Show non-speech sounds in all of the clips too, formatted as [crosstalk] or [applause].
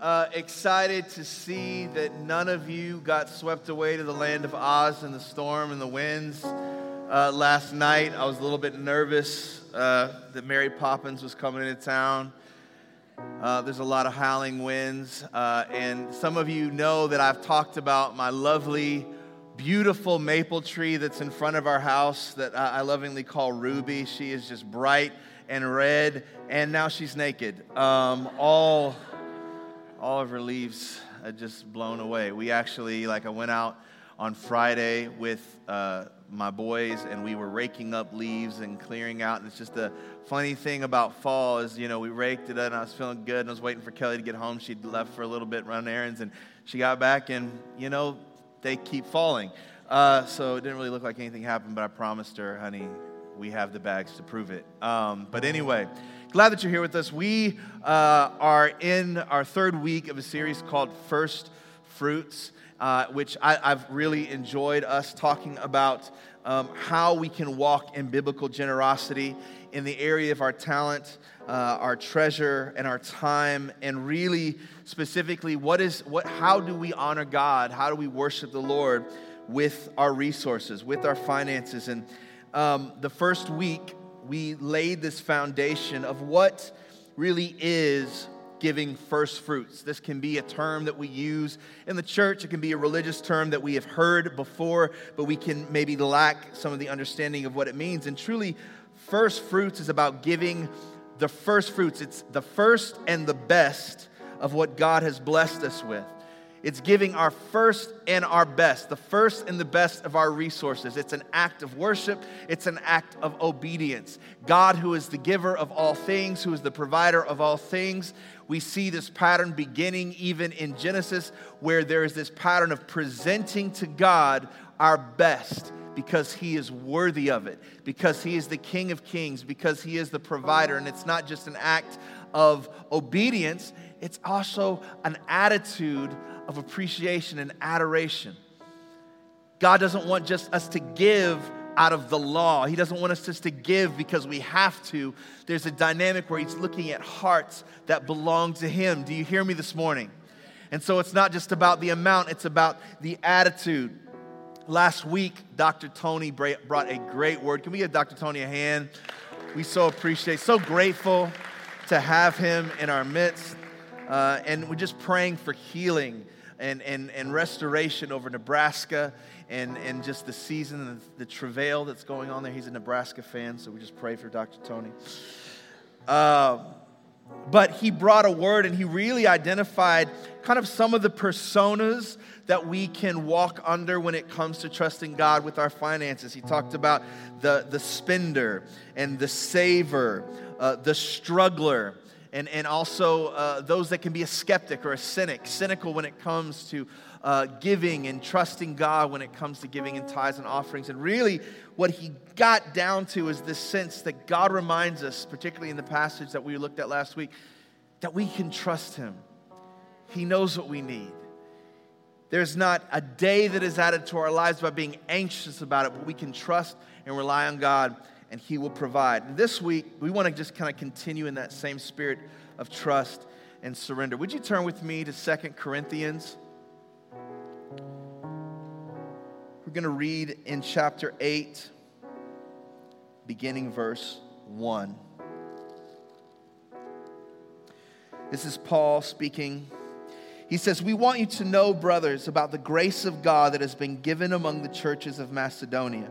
Uh, excited to see that none of you got swept away to the land of Oz in the storm and the winds. Uh, last night, I was a little bit nervous uh, that Mary Poppins was coming into town. Uh, there's a lot of howling winds, uh, and some of you know that I've talked about my lovely, beautiful maple tree that's in front of our house that I, lovingly call Ruby. She is just bright and red, and now she's naked. Um, all, all of her leaves are just blown away. We actually, like, I went out on Friday with uh, my boys, and we were raking up leaves and clearing out. And it's just a funny thing about fall is, you know, we raked it, and I was feeling good, and I was waiting for Kelly to get home. She'd left for a little bit, run errands, and she got back, and you know, they keep falling. Uh, so it didn't really look like anything happened, but I promised her, honey, we have the bags to prove it. Um, but anyway, glad that you're here with us. We uh, are in our third week of a series called First Fruits uh, which I, have really enjoyed us talking about um, how we can walk in biblical generosity in the area of our talent, uh, our treasure, and our time, and really specifically, what is what? How do we honor God? How do we worship the Lord with our resources, with our finances? And um, the first week, we laid this foundation of what really is giving first fruits. This can be a term that we use in the church, it can be a religious term that we have heard before, but we can maybe lack some of the understanding of what it means. And truly, first fruits is about giving the first fruits, it's the first and the best of what God has blessed us with. It's giving our first and our best, the first and the best of our resources. It's an act of worship, it's an act of obedience. God, who is the giver of all things, who is the provider of all things, we see this pattern beginning even in Genesis, where there is this pattern of presenting to God our best because he is worthy of it, because he is the King of Kings, because he is the provider. And it's not just an act of obedience, it's also an attitude of appreciation and adoration. God doesn't want just us to give out of the law. He doesn't want us just to give because we have to. There's a dynamic where He's looking at hearts that belong to Him. Do you hear me this morning? And so it's not just about the amount, it's about the attitude. Last week, Dr. Tony brought a great word. Can we give Dr. Tony a hand? We so appreciate, so grateful to have him in our midst. Uh, and we're just praying for healing and, and, and restoration over Nebraska and, and just the season and the, travail that's going on there. He's a Nebraska fan, so we just pray for Dr. Tony. Uh, but he brought a word and he really identified kind of some of the personas that we can walk under when it comes to trusting God with our finances. He talked about the, the spender and the saver, uh, the struggler, and, and also uh, those that can be a skeptic or a cynic, cynical when it comes to uh, giving and trusting God when it comes to giving in tithes and offerings. And really, what he got down to is this sense that God reminds us, particularly in the passage that we looked at last week, that we can trust him. He knows what we need. There's not a day that is added to our lives by being anxious about it, but we can trust and rely on God and He will provide. This week, we want to just kind of continue in that same spirit of trust and surrender. Would you turn with me to Second Corinthians? We're going to read in chapter 8, beginning verse 1. This is Paul speaking. He says, We want you to know, brothers, about the grace of God that has been given among the churches of Macedonia.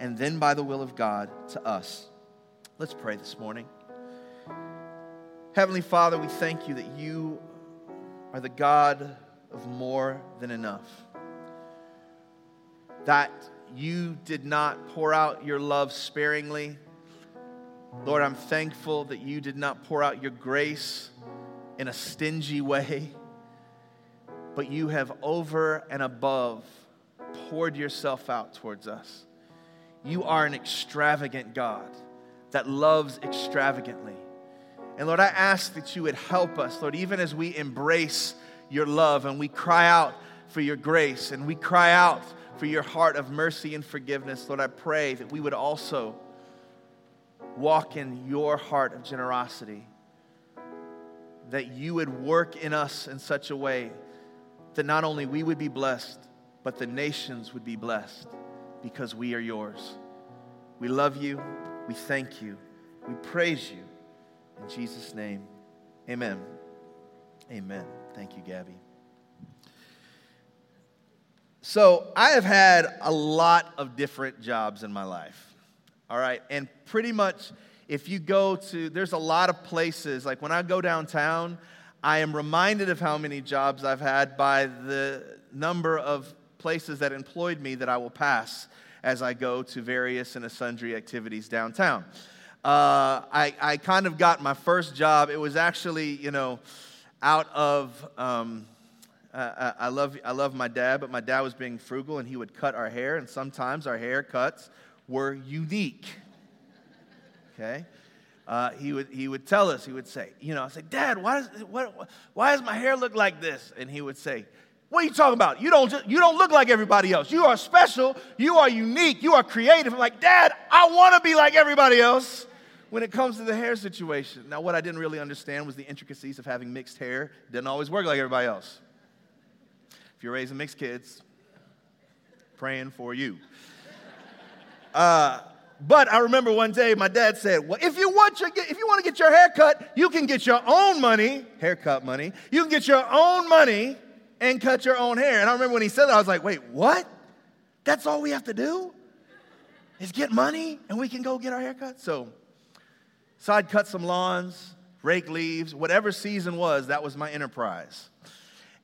and then by the will of God to us. Let's pray this morning. Heavenly Father, we thank you that you are the God of more than enough. That you did not pour out your love sparingly. Lord, I'm thankful that you did not pour out your grace in a stingy way but you have over and above poured yourself out towards us. You are an extravagant God that loves extravagantly. And Lord, I ask that you would help us, Lord, even as we embrace your love and we cry out for your grace and we cry out for your heart of mercy and forgiveness. Lord, I pray that we would also walk in your heart of generosity, that you would work in us in such a way that not only we would be blessed, but the nations would be blessed because we are yours. We love you. We thank you. We praise you. In Jesus' name, amen. Amen. Thank you, Gabby. So, I have had a lot of different jobs in my life. All right. And pretty much, if you go to, there's a lot of places, like when I go downtown, I am reminded of how many jobs I've had by the number of places that employed me that I will pass as I go to various and sundry activities downtown. Uh, I, I kind of got my first job. It was actually, you know, out of. Um, I, I, love, I love my dad, but my dad was being frugal and he would cut our hair, and sometimes our haircuts were unique. Okay? uh, he, would, he would tell us, he would say, you know, I say, Dad, why does, what, why does my hair look like this? And he would say, what are you talking about? You don't, just, you don't look like everybody else. You are special. You are unique. You are creative. I'm like, Dad, I want to be like everybody else when it comes to the hair situation. Now, what I didn't really understand was the intricacies of having mixed hair. It didn't always work like everybody else. If you're raising mixed kids, praying for you. [laughs] Uh, but I remember one day my dad said, Well, if you want, your, if you want to get your hair cut, you can get your own money, haircut money. You can get your own money and cut your own hair. And I remember when he said that, I was like, Wait, what? That's all we have to do? Is get money and we can go get our hair cut? So, so I'd cut some lawns, rake leaves, whatever season was, that was my enterprise.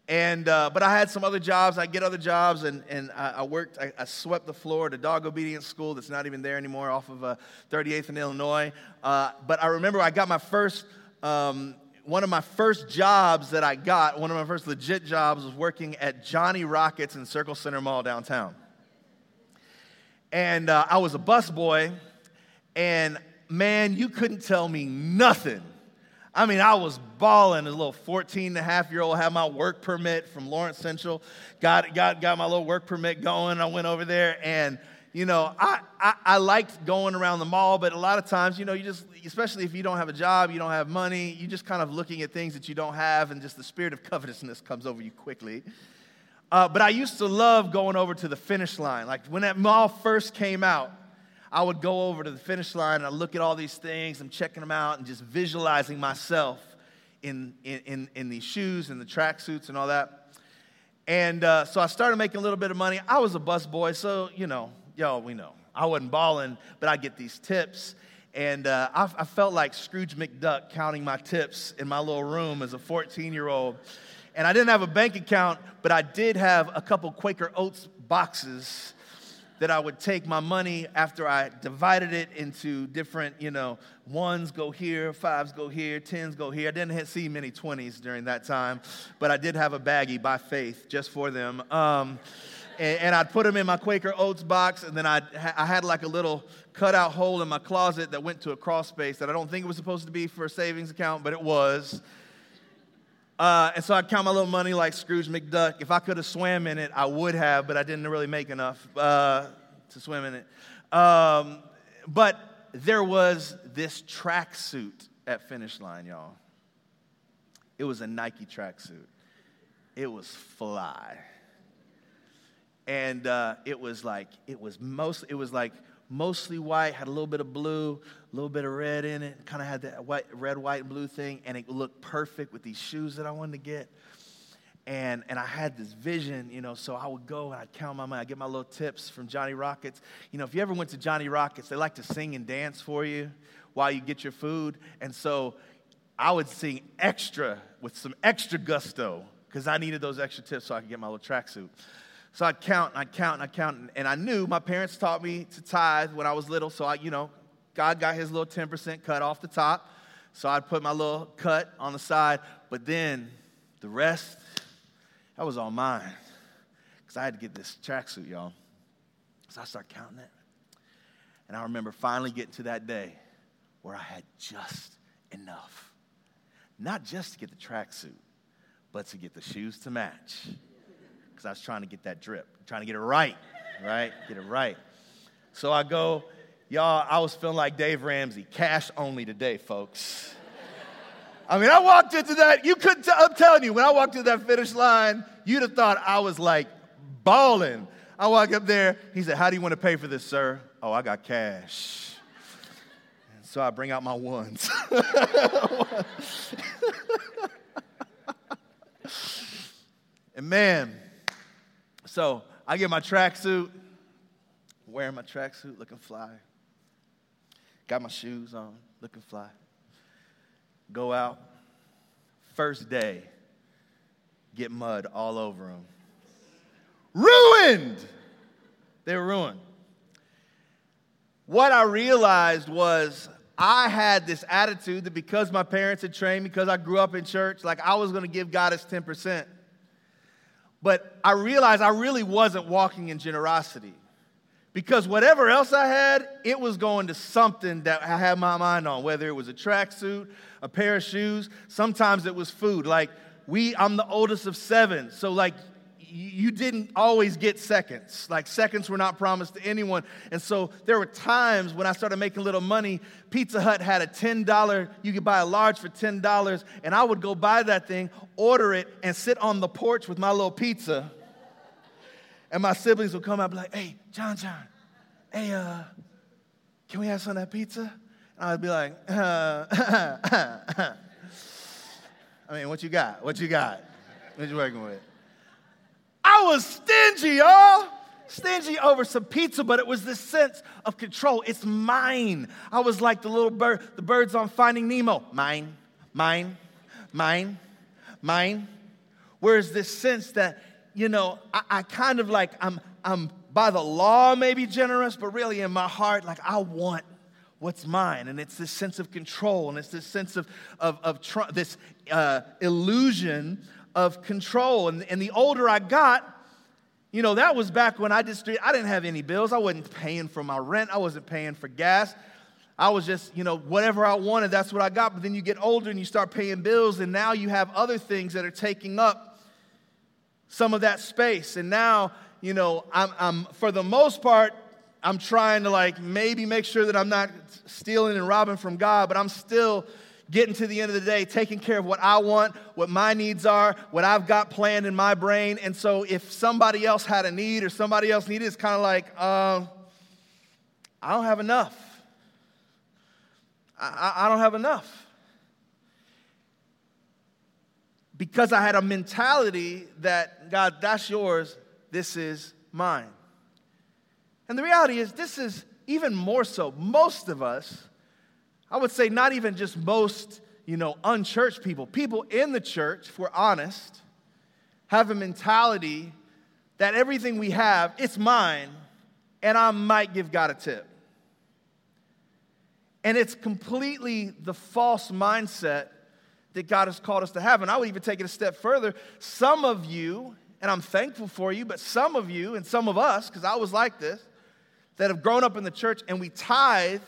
And, uh, but I had some other jobs. I get other jobs, and, and I, I worked, I, I, swept the floor at a dog obedience school that's not even there anymore off of uh, 38th in Illinois. Uh, but I remember I got my first, um, one of my first jobs that I got, one of my first legit jobs was working at Johnny Rockets in Circle Centre Mall downtown. And uh, I was a busboy, and man, you couldn't tell me nothing I mean, I was balling as a little 14 and a half year old, had my work permit from Lawrence Central, got, got, got my little work permit going. I went over there and, you know, I, I, I liked going around the mall, but a lot of times, you know, you just, especially if you don't have a job, you don't have money, you just kind of looking at things that you don't have, and just the spirit of covetousness comes over you quickly. Uh, but I used to love going over to the finish line. Like when that mall first came out, I would go over to the finish line and I look at all these things, I'm checking them out and just visualizing myself in, in, in, these shoes and the tracksuits and all that. And uh, so I started making a little bit of money. I was a bus boy, so, you know, y'all, we know. I wasn't balling, but I get these tips. And uh, I, I felt like Scrooge McDuck counting my tips in my little room as a 14 year old. And I didn't have a bank account, but I did have a couple Quaker Oats boxes that I would take my money after I divided it into different, you know, ones go here, fives go here, tens go here. I didn't see many 20s during that time, but I did have a baggie by faith just for them. Um, and, and, I'd put them in my Quaker Oats box, and then I'd, I had like a little cutout hole in my closet that went to a crawl space that I don't think it was supposed to be for a savings account, but it was. Uh, and so I'd count my little money like Scrooge McDuck. If I could have swam in it, I would have, but I didn't really make enough uh, to swim in it. Um, but there was this tracksuit at Finish Line, y'all. It was a Nike tracksuit. It was fly. And uh, it was like, it was most, it was like mostly white, had a little bit of blue, a little bit of red in it, kind of had that white, red, white, and blue thing, and it looked perfect with these shoes that I wanted to get. And, and I had this vision, you know, so I would go and I'd count my money. I'd get my little tips from Johnny Rockets. You know, if you ever went to Johnny Rockets, they like to sing and dance for you while you get your food. And so I would sing extra with some extra gusto because I needed those extra tips so I could get my little tracksuit. So I'd count and I'd count and I'd count. And I knew my parents taught me to tithe when I was little. So I, you know, God got his little 10% cut off the top. So I'd put my little cut on the side. But then the rest, that was all mine. Because I had to get this tracksuit, y'all. So I started counting it. And I remember finally getting to that day where I had just enough. Not just to get the tracksuit, but to get the shoes to match. Because I was trying to get that drip, trying to get it right, right? Get it right. So I go, y'all, I was feeling like Dave Ramsey, cash only today, folks. I mean, I walked into that, you couldn't, I'm telling you, when I walked into that finish line, you'd have thought I was like balling. I walk up there, he said, How do you want to pay for this, sir? Oh, I got cash. So I bring out my ones. [laughs] and man, so I get my tracksuit, wearing my tracksuit, looking fly. Got my shoes on, looking fly. Go out. First day, get mud all over them. Ruined! They were ruined. What I realized was I had this attitude that because my parents had trained, me, because I grew up in church, like I was going to give God his 10%. But I realized I really wasn't walking in generosity. Because whatever else I had, it was going to something that I had my mind on, whether it was a tracksuit, a pair of shoes, sometimes it was food. Like we, I'm the oldest of seven. So like you didn't always get seconds. Like seconds were not promised to anyone. And so there were times when I started making little money, Pizza Hut had a $10, you could buy a large for $10, and I would go buy that thing, order it, and sit on the porch with my little pizza. And my siblings would come out and be like, hey, John, John, hey, uh, can we have some of that pizza? And I'd be like, uh, [laughs] I mean, what you got? What you got? What you working with? I was stingy, y'all. Stingy over some pizza, but it was this sense of control. It's mine. I was like the little bird, the birds on Finding Nemo. Mine, mine, mine, mine. Whereas this sense that, you know, I, I kind of like I'm I'm by the law maybe generous, but really in my heart, like I want what's mine. And it's this sense of control, and it's this sense of, of, of tr- this uh, illusion of control. And, and the older I got, you know, that was back when I just, I didn't have any bills. I wasn't paying for my rent. I wasn't paying for gas. I was just, you know, whatever I wanted, that's what I got. But then you get older and you start paying bills, and now you have other things that are taking up some of that space. And now, you know, I'm, I'm for the most part, I'm trying to like maybe make sure that I'm not stealing and robbing from God, but I'm still getting to the end of the day, taking care of what I want, what my needs are, what I've got planned in my brain. And so if somebody else had a need or somebody else needed, it's kind of like, uh, I don't have enough. I, I don't have enough. Because I had a mentality that, God, that's yours, this is mine. And the reality is, this is even more so. Most of us, I would say not even just most, you know, unchurched people, people in the church, if we're honest, have a mentality that everything we have, it's mine, and I might give God a tip. And it's completely the false mindset that God has called us to have. And I would even take it a step further. Some of you, and I'm thankful for you, but some of you and some of us, because I was like this, that have grown up in the church and we tithe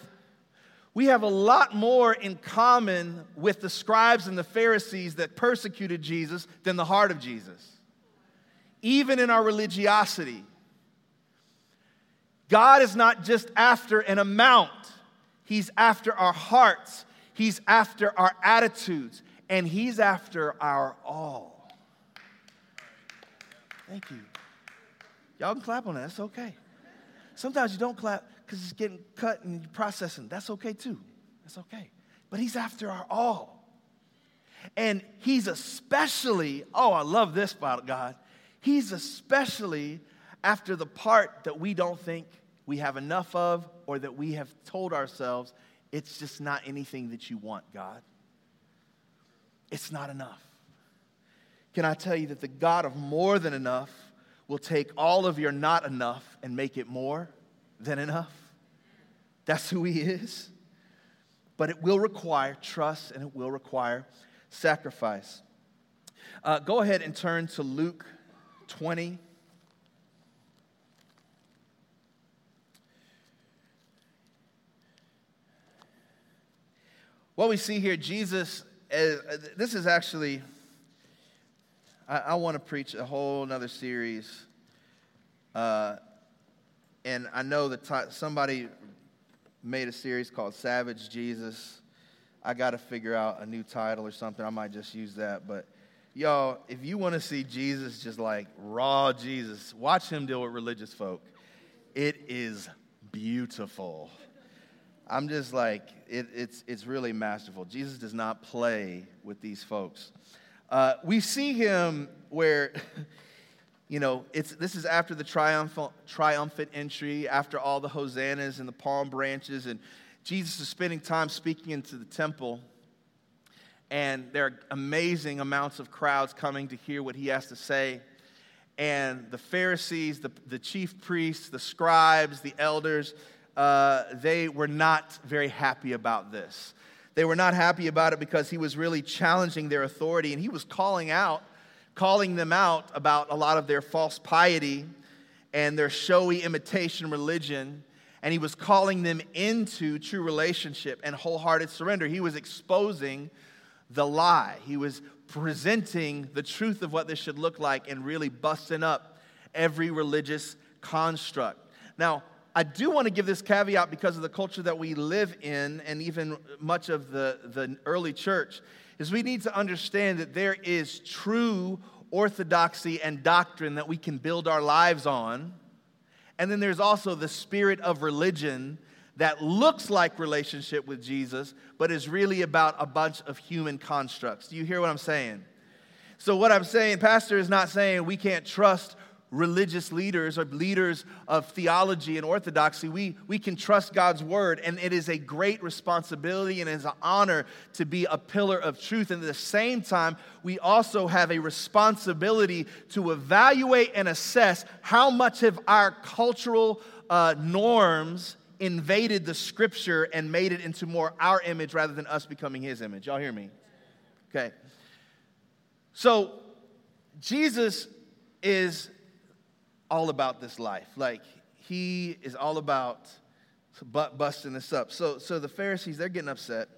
we have a lot more in common with the scribes and the Pharisees that persecuted Jesus than the heart of Jesus. Even in our religiosity, God is not just after an amount, He's after our hearts, He's after our attitudes, and He's after our all. Thank you. Y'all can clap on that, that's okay. Sometimes you don't clap because it's getting cut and processing. That's okay too. That's okay. But he's after our all. And he's especially, oh, I love this about God. He's especially after the part that we don't think we have enough of or that we have told ourselves it's just not anything that you want, God. It's not enough. Can I tell you that the God of more than enough will take all of your not enough and make it more than enough? That's who He is. But it will require trust and it will require sacrifice. Uh, go ahead and turn to Luke 20. What we see here, Jesus, uh, this is actually, I, I want to preach a whole other series. Uh, and I know that t- somebody made a series called Savage Jesus. I got to figure out a new title or something. I might just use that. But y'all, if you want to see Jesus just like raw Jesus, watch him deal with religious folk. It is beautiful. I'm just like, it, it's, it's really masterful. Jesus does not play with these folks. Uh, we see him where, [laughs] you know, it's, this is after the triumphant, triumphant entry, after all the hosannas and the palm branches, and Jesus is spending time speaking into the temple. And there are amazing amounts of crowds coming to hear what he has to say. And the Pharisees, the, the chief priests, the scribes, the elders, uh, they were not very happy about this. They were not happy about it because he was really challenging their authority and he was calling out, calling them out about a lot of their false piety and their showy imitation religion. And he was calling them into true relationship and wholehearted surrender. He was exposing the lie. He was presenting the truth of what this should look like and really busting up every religious construct. Now, I do want to give this caveat because of the culture that we live in, and even much of the, the early church, is we need to understand that there is true orthodoxy and doctrine that we can build our lives on. And then there's also the spirit of religion that looks like relationship with Jesus, but is really about a bunch of human constructs. Do you hear what I'm saying? So, what I'm saying, Pastor is not saying we can't trust religious leaders or leaders of theology and orthodoxy, we, we can trust God's word, and it is a great responsibility and it is an honor to be a pillar of truth. And at the same time, we also have a responsibility to evaluate and assess how much of our cultural uh, norms invaded the scripture and made it into more our image rather than us becoming his image. Y'all hear me? Okay. So, Jesus is all about this life. Like, he is all about butt busting this up. So, so the Pharisees, they're getting upset.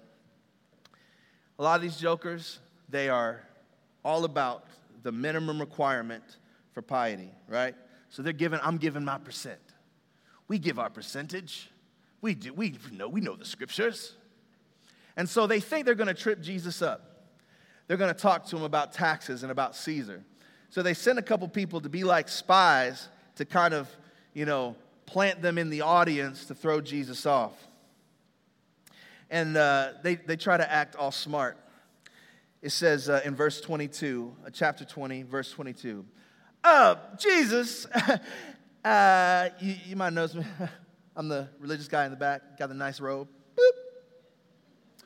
A lot of these jokers, they are all about the minimum requirement for piety, right? So they're giving, I'm giving my percent. We give our percentage. We do, we know, we know the scriptures. And so they think they're going to trip Jesus up. They're going to talk to him about taxes and about Caesar. So they sent a couple people to be like spies to kind of, you know, plant them in the audience to throw Jesus off. And uh, they, they try to act all smart. It says uh, in verse 22, uh, chapter 20, verse 22, uh, Jesus, [laughs] uh, you, you might know me. [laughs] I'm the religious guy in the back, got the nice robe. Boop.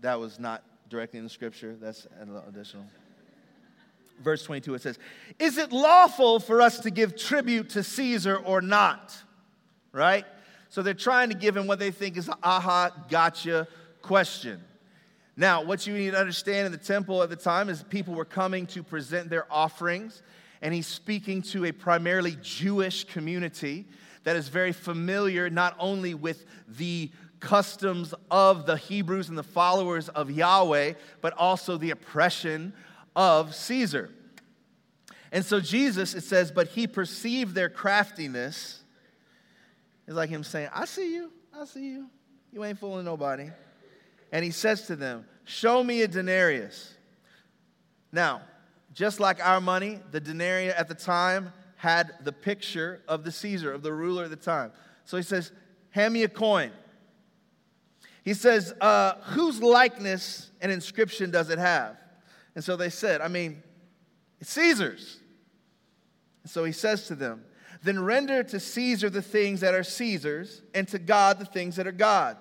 That was not directly in the scripture, that's additional verse 22, it says, Is it lawful for us to give tribute to Caesar or not? Right? So they're trying to give him what they think is an aha, gotcha question. Now, what you need to understand in the temple at the time is people were coming to present their offerings, and he's speaking to a primarily Jewish community that is very familiar not only with the customs of the Hebrews and the followers of Yahweh, but also the oppression of Caesar. And so Jesus, it says, but he perceived their craftiness. It's like him saying, I see you, I see you. You ain't fooling nobody. And he says to them, Show me a denarius. Now, just like our money, the denarius at the time had the picture of the Caesar, of the ruler at the time. So he says, Hand me a coin. He says, uh, Whose likeness and inscription does it have? And so they said, I mean, it's Caesar's. And so he says to them, Then render to Caesar the things that are Caesar's, and to God the things that are God's.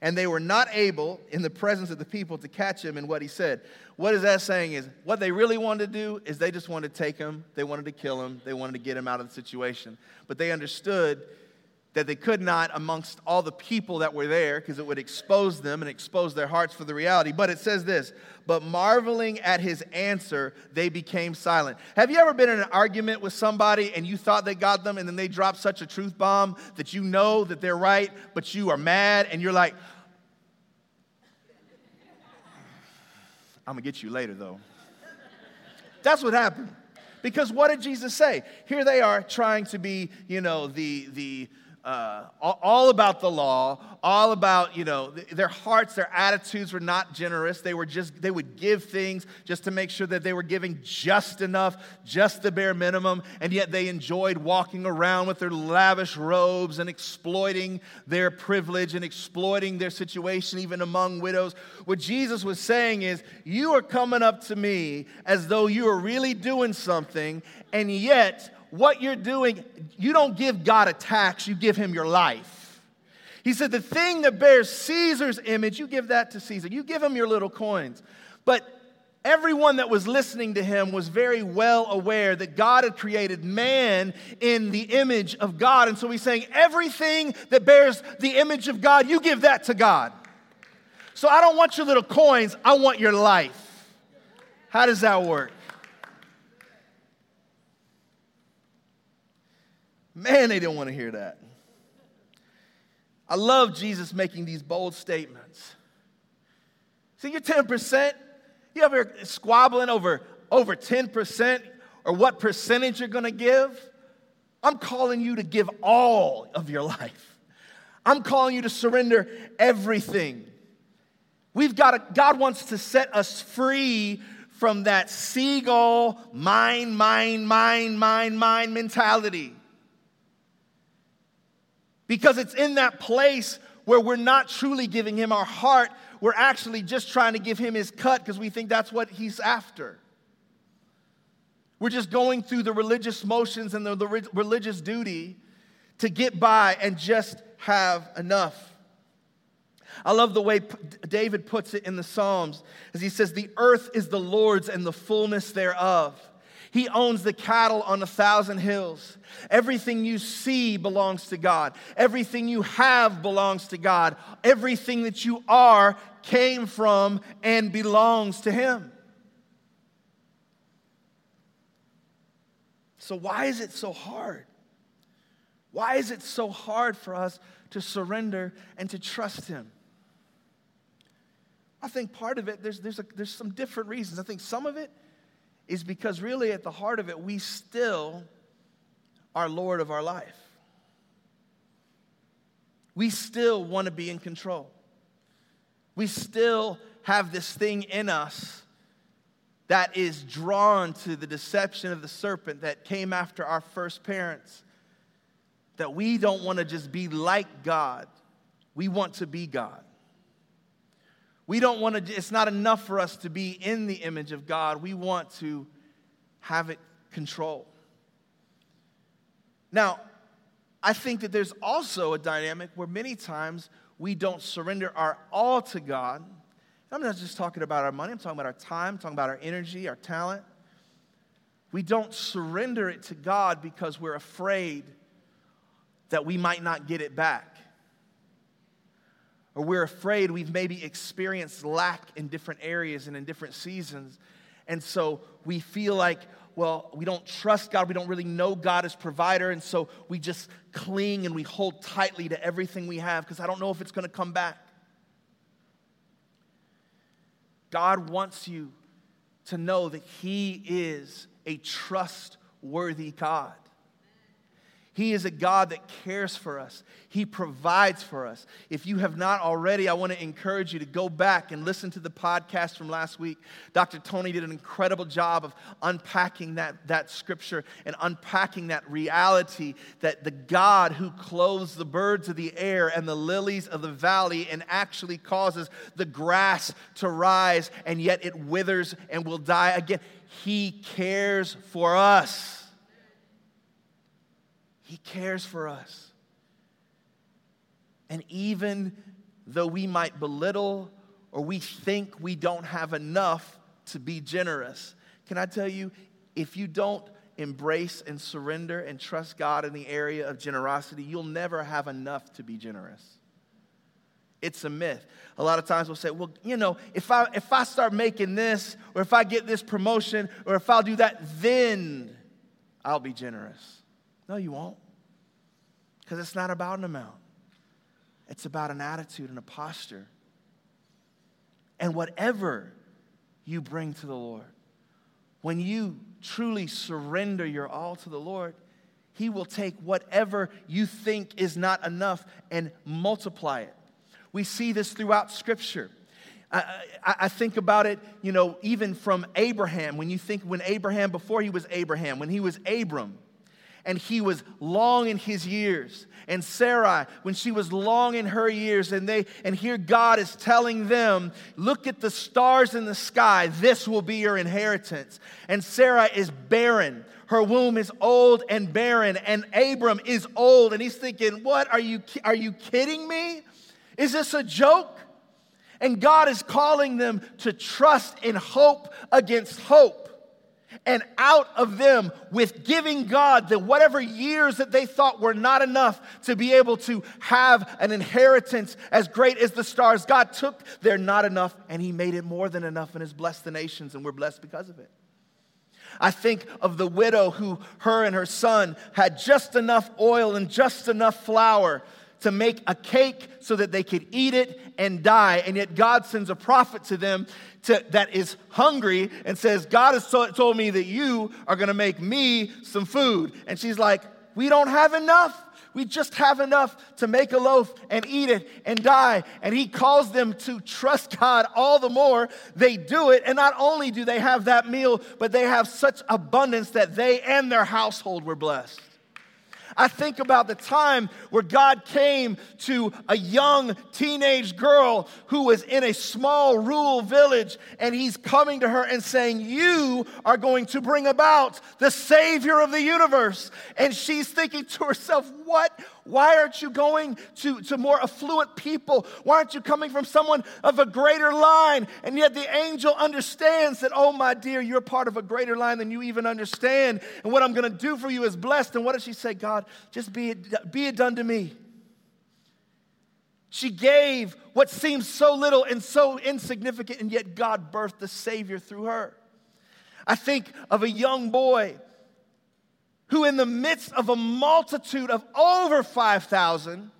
And they were not able, in the presence of the people, to catch him in what he said. What is that saying? Is what they really wanted to do is they just wanted to take him, they wanted to kill him, they wanted to get him out of the situation. But they understood that they could not amongst all the people that were there because it would expose them and expose their hearts for the reality. But it says this, but marveling at his answer, they became silent. Have you ever been in an argument with somebody and you thought they got them and then they drop such a truth bomb that you know that they're right, but you are mad and you're like, I'm gonna get you later though. That's what happened. Because what did Jesus say? Here they are trying to be, you know, the, the, uh, all about the law, all about, you know, their hearts, their attitudes were not generous. They were just, they would give things just to make sure that they were giving just enough, just the bare minimum, and yet they enjoyed walking around with their lavish robes and exploiting their privilege and exploiting their situation, even among widows. What Jesus was saying is, You are coming up to me as though you are really doing something, and yet what you're doing, you don't give God a tax, you give him your life. He said, The thing that bears Caesar's image, you give that to Caesar. You give him your little coins. But everyone that was listening to him was very well aware that God had created man in the image of God. And so he's saying, Everything that bears the image of God, you give that to God. So I don't want your little coins, I want your life. How does that work? Man, they didn't want to hear that. I love Jesus making these bold statements. See, you're 10%, you ever squabbling over, over 10% or what percentage you're going to give? I'm calling you to give all of your life. I'm calling you to surrender everything. We've got to, God wants to set us free from that seagull, mine, mine, mine, mine, mine mentality. Because it's in that place where we're not truly giving him our heart, we're actually just trying to give him his cut because we think that's what he's after. We're just going through the religious motions and the, the religious duty to get by and just have enough. I love the way David puts it in the Psalms as he says, The earth is the Lord's and the fullness thereof he owns the cattle on a thousand hills. Everything you see belongs to God. Everything you have belongs to God. Everything that you are came from and belongs to Him. So, why is it so hard? Why is it so hard for us to surrender and to trust Him? I think part of it, there's, there's, a, there's some different reasons. I think some of it is because really at the heart of it, we still are Lord of our life. We still want to be in control. We still have this thing in us that is drawn to the deception of the serpent that came after our first parents. That we don't want to just be like God, we want to be God. We don't want to, it's not enough for us to be in the image of God. We want to have it control. Now, I think that there's also a dynamic where many times we don't surrender our all to God. I'm not just talking about our money, I'm talking about our time, I'm talking about our energy, our talent. We don't surrender it to God because we're afraid that we might not get it back or we're afraid we've maybe experienced lack in different areas and in different seasons. And so we feel like, well, we don't trust God. We don't really know God as provider. And so we just cling and we hold tightly to everything we have because I don't know if it's going to come back. God wants you to know that He is a trustworthy God. He is a God that cares for us. He provides for us. If you have not already, I want to encourage you to go back and listen to the podcast from last week. Dr. Tony did an incredible job of unpacking that, that scripture and unpacking that reality that the God who clothes the birds of the air and the lilies of the valley and actually causes the grass to rise and yet it withers and will die again, He cares for us. He cares for us. And even though we might belittle or we think we don't have enough to be generous, can I tell you, if you don't embrace and surrender and trust God in the area of generosity, you'll never have enough to be generous. It's a myth. A lot of times we'll say, well, you know, if I, if I start making this, or if I get this promotion, or if I'll do that, then I'll be generous. No, you won't. Because it's not about an amount, it's about an attitude and a posture. And whatever you bring to the Lord, when you truly surrender your all to the Lord, He will take whatever you think is not enough and multiply it. We see this throughout Scripture. I, I, think about it, you know, even from Abraham. When you think when Abraham, before he was Abraham, when he was Abram, and he was long in his years. And Sarai, when she was long in her years, and they and here God is telling them, look at the stars in the sky, this will be your inheritance. And Sarah is barren. Her womb is old and barren, and Abram is old, and he's thinking, What are you are you kidding me? Is this a joke? And God is calling them to trust in hope against hope and out of them with giving God the whatever years that they thought were not enough to be able to have an inheritance as great as the stars. God took their not enough and He made it more than enough and has blessed the nations, and we're blessed because of it. I think of the widow who, her and her son, had just enough oil and just enough flour to make a cake so that they could eat it and die. And yet God sends a prophet to them to, that is hungry and says, God has told me that you are going to make me some food. And she's like, We don't have enough. We just have enough to make a loaf and eat it and die. And he calls them to trust God all the more. They do it. And not only do they have that meal, but they have such abundance that they and their household were blessed. I think about the time where God came to a young teenage girl who was in a small rural village, and He's coming to her and saying, You are going to bring about the Savior of the universe. And she's thinking to herself, What why aren't you going to, to more affluent people? Why aren't you coming from someone of a greater line? And yet the angel understands that, oh, my dear, you're part of a greater line than you even understand. And what I'm going to do for you is blessed. And what does she say? God, just be it, be it done to me. She gave what seems so little and so insignificant, and yet God birthed the Savior through her. I think of a young boy who, in the midst of a multitude of over 5,000,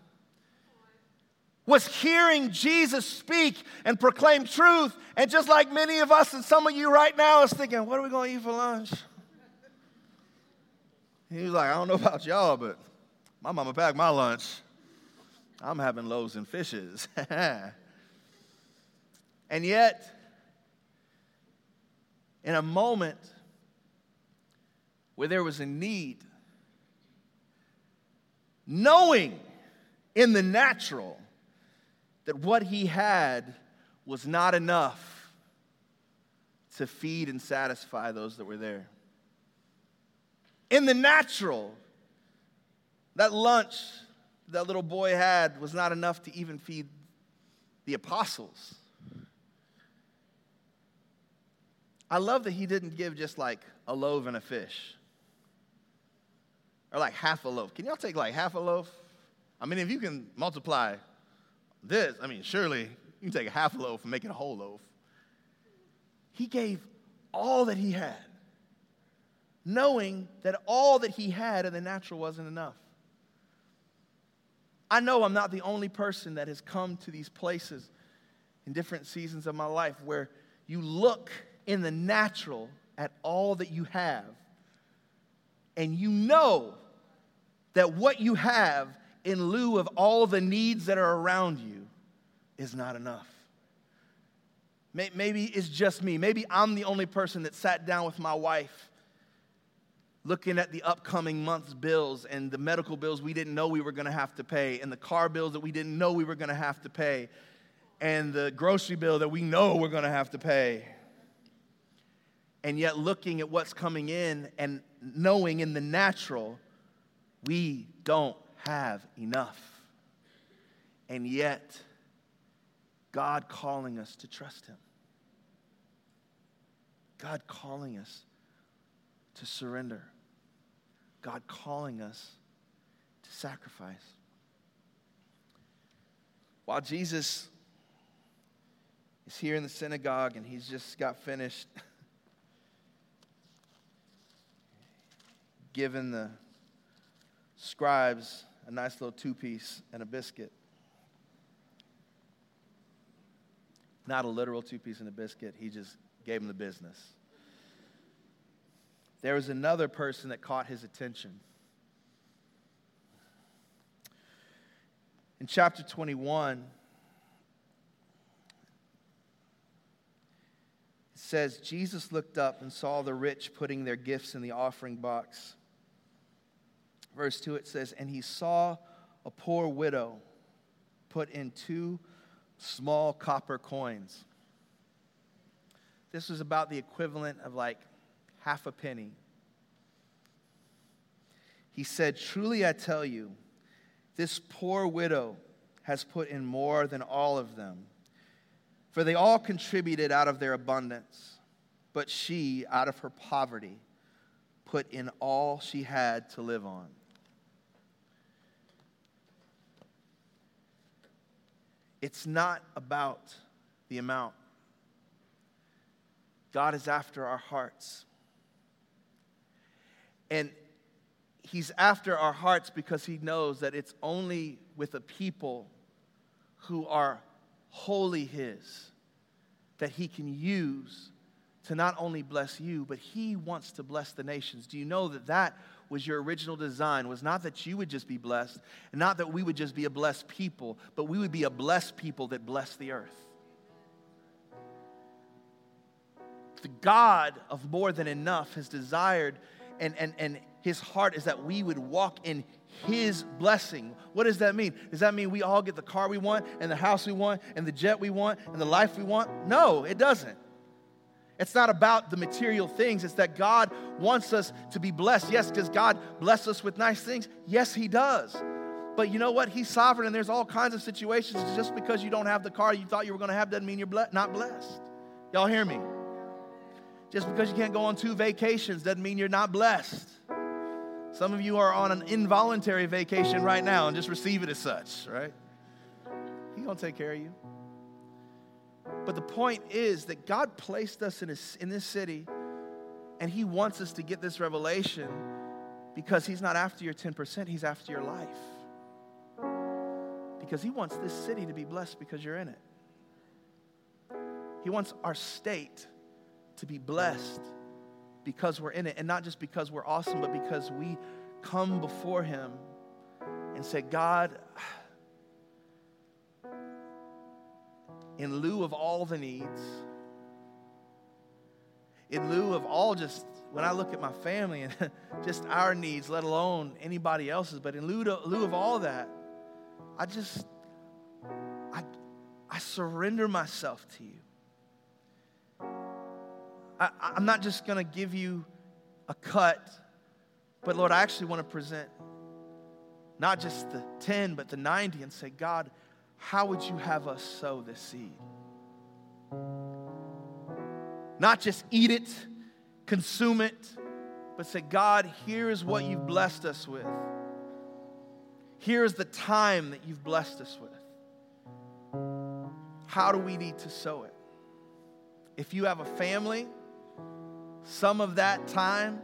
was hearing Jesus speak and proclaim truth. And just like many of us and some of you right now is thinking, what are we going to eat for lunch? He was like, I don't know about y'all, but my mama packed my lunch. I'm having loaves and fishes. [laughs] and yet, in a moment where there was a need, knowing in the natural that what he had was not enough to feed and satisfy those that were there. In the natural, that lunch that little boy had was not enough to even feed the apostles. I love that he didn't give just like a loaf and a fish or like half a loaf. Can y'all take like half a loaf? I mean, if you can multiply this, I mean, surely you can take a half a loaf and make it a whole loaf. He gave all that he had, knowing that all that he had in the natural wasn't enough. I know I'm not the only person that has come to these places in different seasons of my life where you look in the natural at all that you have, and you know that what you have in lieu of all the needs that are around you is not enough. Maybe it's just me. Maybe I'm the only person that sat down with my wife looking at the upcoming month's bills and the medical bills we didn't know we were going to have to pay, and the car bills that we didn't know we were going to have to pay, and the grocery bill that we know we're going to have to pay. And yet, looking at what's coming in and knowing in the natural, we don't have enough. And yet, God calling us to trust Him. God calling us to surrender. God calling us to sacrifice. While Jesus is here in the synagogue and he's just got finished [laughs] giving the scribes a nice little two piece and a biscuit. Not a literal two piece and a biscuit, he just gave them the business there was another person that caught his attention. In chapter 21, it says, Jesus looked up and saw the rich putting their gifts in the offering box. Verse 2, it says, And he saw a poor widow put in two small copper coins. This was about the equivalent of like half a penny. He said, Truly I tell you, this poor widow has put in more than all of them. For they all contributed out of their abundance, but she, out of her poverty, put in all she had to live on. It's not about the amount. God is after our hearts. And he's after our hearts because he knows that it's only with a people who are wholly his that he can use to not only bless you but he wants to bless the nations do you know that that was your original design was not that you would just be blessed and not that we would just be a blessed people but we would be a blessed people that bless the earth the god of more than enough has desired and, and, and his heart is that we would walk in his blessing. What does that mean? Does that mean we all get the car we want and the house we want and the jet we want and the life we want? No, it doesn't. It's not about the material things. It's that God wants us to be blessed. Yes, does God bless us with nice things? Yes, He does. But you know what? He's sovereign, and there's all kinds of situations. Just because you don't have the car you thought you were going to have doesn't mean you're ble- not blessed. Y'all hear me? Just because you can't go on two vacations doesn't mean you're not blessed. Some of you are on an involuntary vacation right now and just receive it as such, right? He's going to take care of you. But the point is that God placed us in, his, in this city and He wants us to get this revelation because He's not after your 10%, He's after your life. Because He wants this city to be blessed because you're in it. He wants our state to be blessed because we're in it. And not just because we're awesome, but because we come before Him and say, God, in lieu of all the needs, in lieu of all just when I look at my family and [laughs] just our needs, let alone anybody else's, but in lieu, to, lieu of all that, I just, I, I surrender myself to you. I, I'm not just going to give you a cut, but Lord, I actually want to present not just the 10, but the 90 and say, God, how would you have us sow this seed? Not just eat it, consume it, but say, God, here is what you've blessed us with. Here is the time that you've blessed us with. How do we need to sow it? If you have a family, some of that time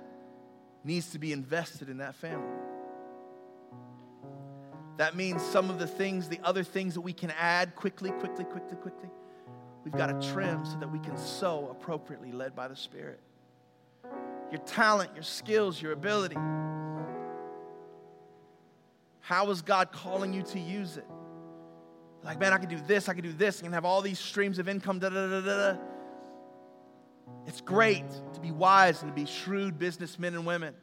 needs to be invested in that family. That means some of the things, the other things that we can add quickly, quickly, quickly, quickly, we've got to trim so that we can sow appropriately, led by the Spirit. Your talent, your skills, your ability. How is God calling you to use it? Like, man, I can do this, I can do this, I can have all these streams of income, da da da da da. It's great to be wise and to be shrewd businessmen and women.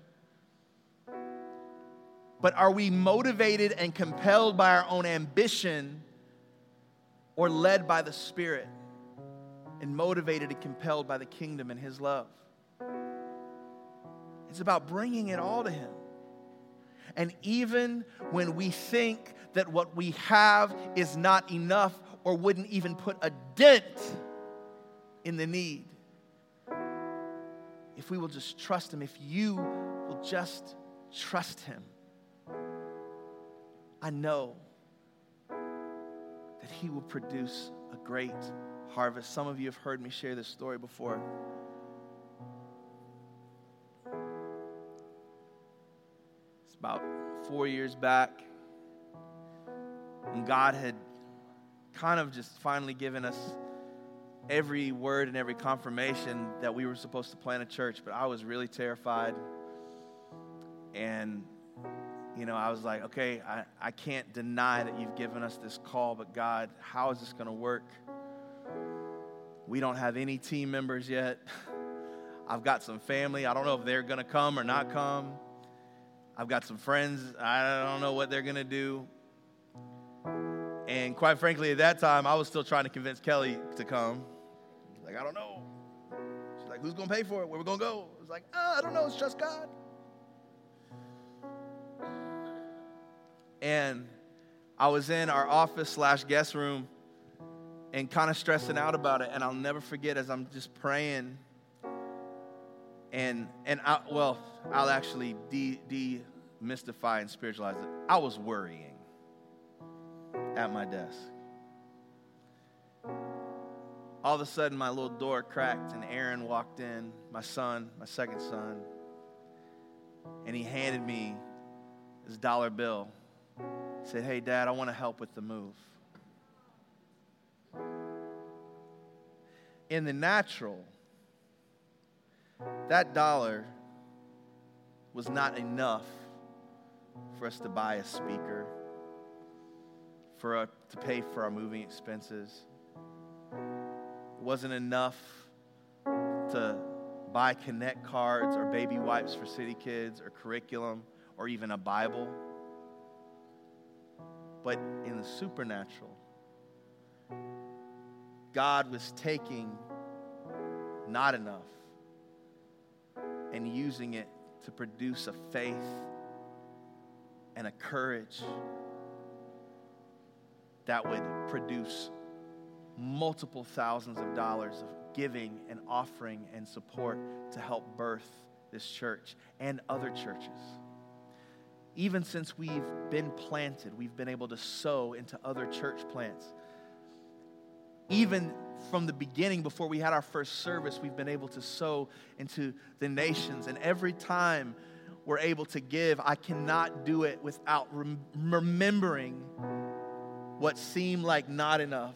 But are we motivated and compelled by our own ambition or led by the Spirit and motivated and compelled by the kingdom and His love? It's about bringing it all to Him. And even when we think that what we have is not enough or wouldn't even put a dent in the need, if we will just trust Him, if you will just trust Him, I know that He will produce a great harvest. Some of you have heard me share this story before. It's about four years back, and God had kind of just finally given us every word and every confirmation that we were supposed to plant a church, but I was really terrified. And you know, I was like, okay, I, I can't deny that you've given us this call, but God, how is this going to work? We don't have any team members yet. [laughs] I've got some family. I don't know if they're going to come or not come. I've got some friends. I don't know what they're going to do. And quite frankly, at that time, I was still trying to convince Kelly to come. Like, I don't know. She's like, who's going to pay for it? Where we going to go? I was like, oh, I don't know. It's just God. And I was in our office slash guest room and kind of stressing out about it. And I'll never forget as I'm just praying. And, and I, well, I'll actually de, demystify and spiritualize it. I was worrying at my desk. All of a sudden, my little door cracked, and Aaron walked in, my son, my second son, and he handed me his dollar bill said, Hey, Dad, I want to help with the move. In the natural, that dollar was not enough for us to buy a speaker, for a, to pay for our moving expenses. It wasn't enough to buy connect cards or baby wipes for city kids or curriculum or even a Bible. But in the supernatural, God was taking not enough and using it to produce a faith and a courage that would produce multiple thousands of dollars of giving and offering and support to help birth this church and other churches even since we've been planted, we've been able to sow into other church plants. Even from the beginning, before we had our first service, we've been able to sow into the nations. And every time we're able to give, I cannot do it without rem- remembering what seemed like not enough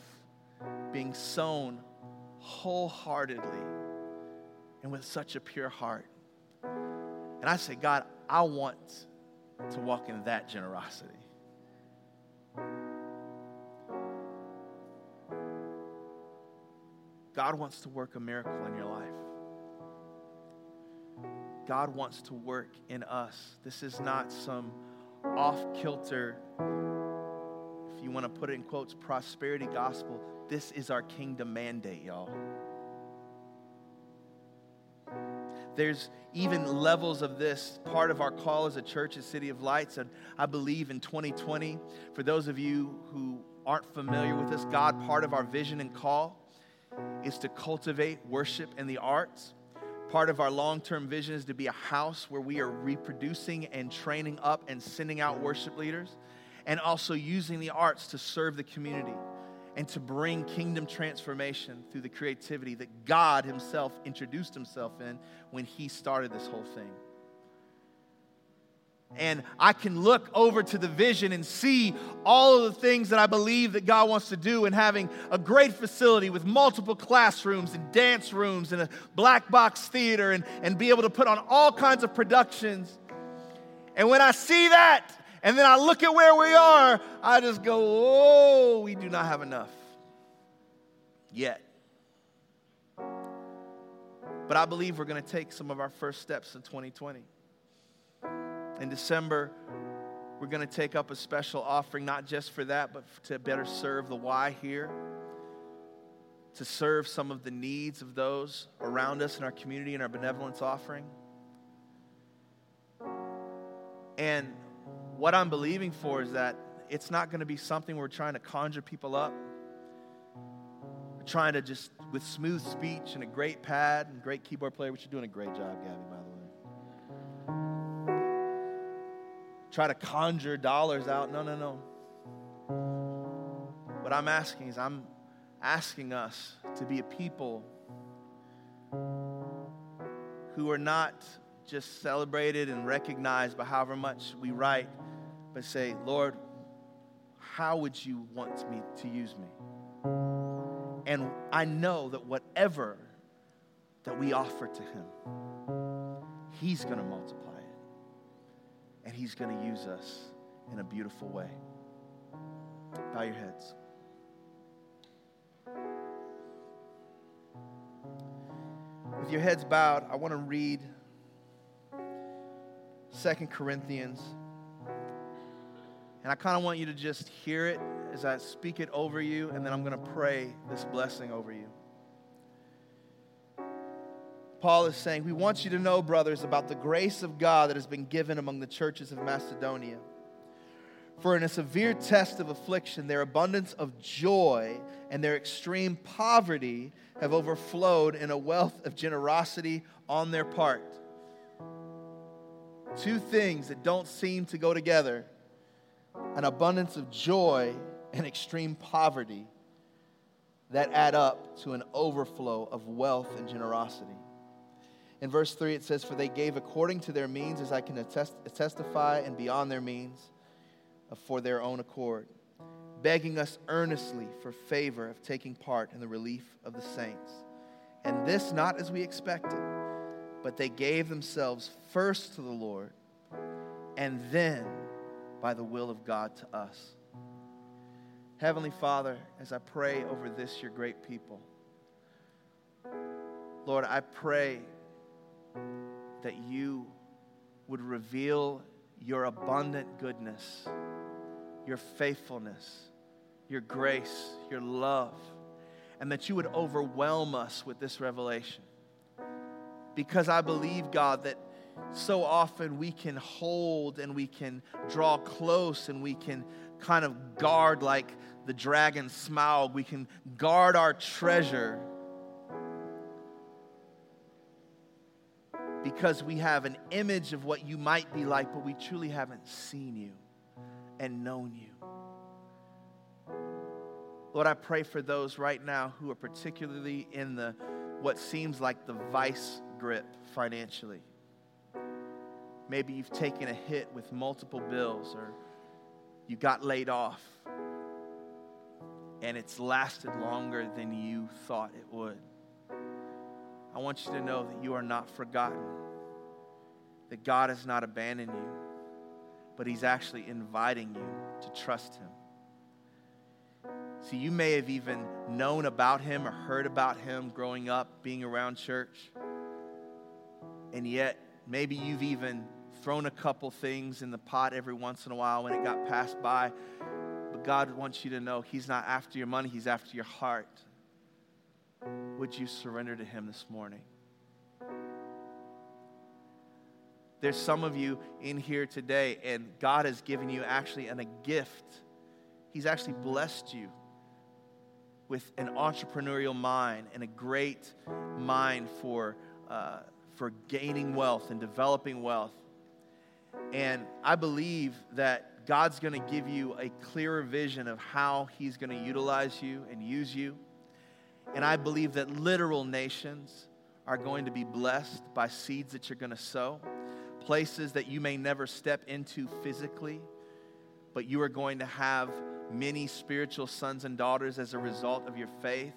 being sown wholeheartedly and with such a pure heart. And I say, God, I want to walk in that generosity. God wants to work a miracle in your life. God wants to work in us. This is not some off kilter, if you want to put it in quotes, prosperity gospel. This is our kingdom mandate, y'all. There's even levels of this. Part of our call as a church is City of Lights. And I believe in 2020, for those of you who aren't familiar with this, God, part of our vision and call is to cultivate worship and the arts. Part of our long term vision is to be a house where we are reproducing and training up and sending out worship leaders, and also using the arts to serve the community and to bring kingdom transformation through the creativity that God Himself introduced Himself in when He started this whole thing. And I can look over to the vision and see all of the things that I believe that God wants to do, and having a great facility with multiple classrooms and dance rooms and a black box theater, and, and be able to put on all kinds of productions. And when I see that, and then I look at where we are, I just go, oh, we do not have enough yet. But I believe we're going to take some of our first steps in 2020. In December, we're going to take up a special offering, not just for that, but to better serve the why here, to serve some of the needs of those around us in our community in our benevolence offering. And what I'm believing for is that it's not going to be something we're trying to conjure people up. We're trying to just, with smooth speech and a great pad and great keyboard player, which you're doing a great job, Gabby, by the way. Try to conjure dollars out. No, no, no. What I'm asking is, I'm asking us to be a people who are not just celebrated and recognized by however much we write, but say, Lord, how would you want me to use me? And I know that whatever that we offer to Him, He's going to multiply it. And He's going to use us in a beautiful way. Bow your heads. With your heads bowed, I want to read Second Corinthians. And I kind of want you to just hear it as I speak it over you, and then I'm going to pray this blessing over you. Paul is saying, We want you to know, brothers, about the grace of God that has been given among the churches of Macedonia. For in a severe test of affliction, their abundance of joy and their extreme poverty have overflowed in a wealth of generosity on their part. Two things that don't seem to go together an abundance of joy and extreme poverty that add up to an overflow of wealth and generosity. In verse 3, it says, For they gave according to their means, as I can attest, testify, and beyond their means, for their own accord, begging us earnestly for favor of taking part in the relief of the saints. And this not as we expected, but they gave themselves first to the Lord, and then by the will of God to us. Heavenly Father, as I pray over this, your great people, Lord, I pray that you would reveal your abundant goodness, your faithfulness, your grace, your love, and that you would overwhelm us with this revelation. Because I believe, God, that so often we can hold and we can draw close and we can kind of guard like the dragon Smaug. We can guard our treasure because we have an image of what you might be like, but we truly haven't seen you and known you. Lord, I pray for those right now who are particularly in the what seems like the vice grip financially. Maybe you've taken a hit with multiple bills or you got laid off and it's lasted longer than you thought it would. I want you to know that you are not forgotten, that God has not abandoned you, but He's actually inviting you to trust Him. See, you may have even known about Him or heard about Him growing up, being around church, and yet maybe you've even thrown a couple things in the pot every once in a while when it got passed by but God wants you to know He's not after your money, He's after your heart. Would you surrender to Him this morning? There's some of you in here today, and God has given you actually an, a gift. He's actually blessed you with an entrepreneurial mind and a great mind for, uh, for gaining wealth and developing wealth. And I believe that God's going to give you a clearer vision of how He's going to utilize you and use you. And I believe that literal nations are going to be blessed by seeds that you're going to sow, places that you may never step into physically, but you are going to have many spiritual sons and daughters as a result of your faith.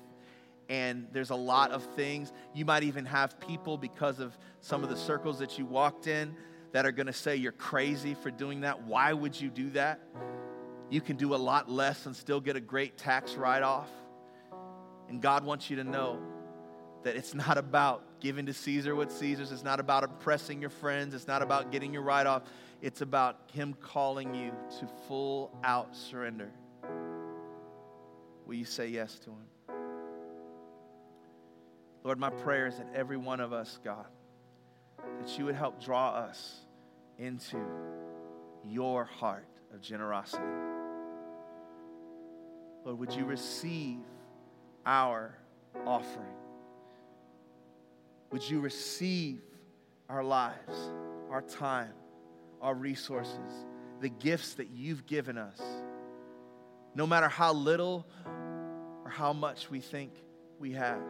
And there's a lot of things. You might even have people because of some of the circles that you walked in that are going to say you're crazy for doing that. Why would you do that? You can do a lot less and still get a great tax write off. And God wants you to know that it's not about giving to Caesar what Caesar's. It's not about impressing your friends. It's not about getting your write off. It's about Him calling you to full out surrender. Will you say yes to Him? Lord, my prayer is that every one of us, God, that you would help draw us into your heart of generosity. Lord, would you receive our offering? Would you receive our lives, our time, our resources, the gifts that you've given us? No matter how little or how much we think we have,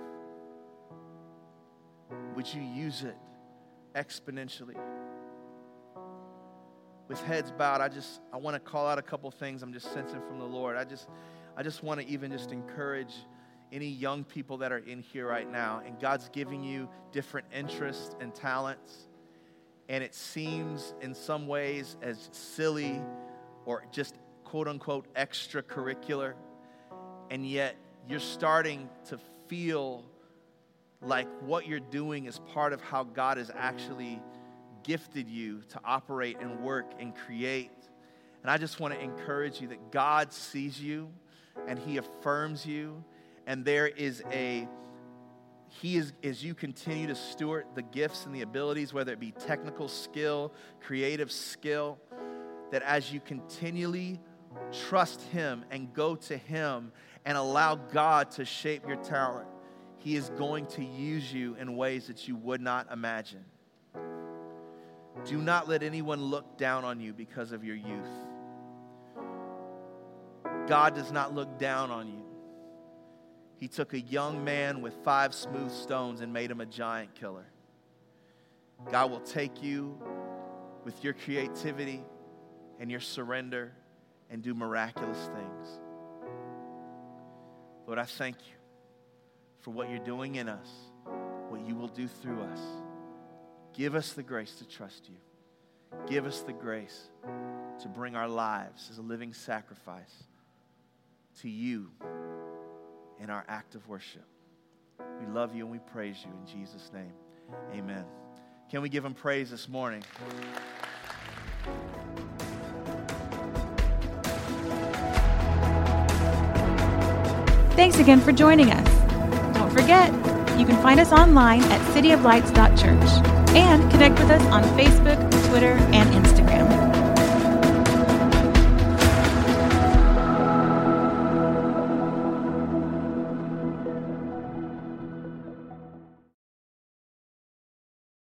would you use it exponentially? With heads bowed, I just I want to call out a couple things I'm just sensing from the Lord. I just I just want to even just encourage any young people that are in here right now, and God's giving you different interests and talents, and it seems in some ways as silly or just quote unquote extracurricular, and yet you're starting to feel like what you're doing is part of how God is actually gifted you to operate and work and create. And I just want to encourage you that God sees you and He affirms you and there is a he is as you continue to steward the gifts and the abilities whether it be technical skill creative skill that as you continually trust him and go to him and allow god to shape your talent he is going to use you in ways that you would not imagine do not let anyone look down on you because of your youth god does not look down on you he took a young man with five smooth stones and made him a giant killer. God will take you with your creativity and your surrender and do miraculous things. Lord, I thank you for what you're doing in us, what you will do through us. Give us the grace to trust you. Give us the grace to bring our lives as a living sacrifice to you in our act of worship. We love you and we praise you in Jesus' name. Amen. Can we give him praise this morning? Thanks again for joining us. Don't forget, you can find us online at cityoflights.church and connect with us on Facebook, Twitter, and Instagram.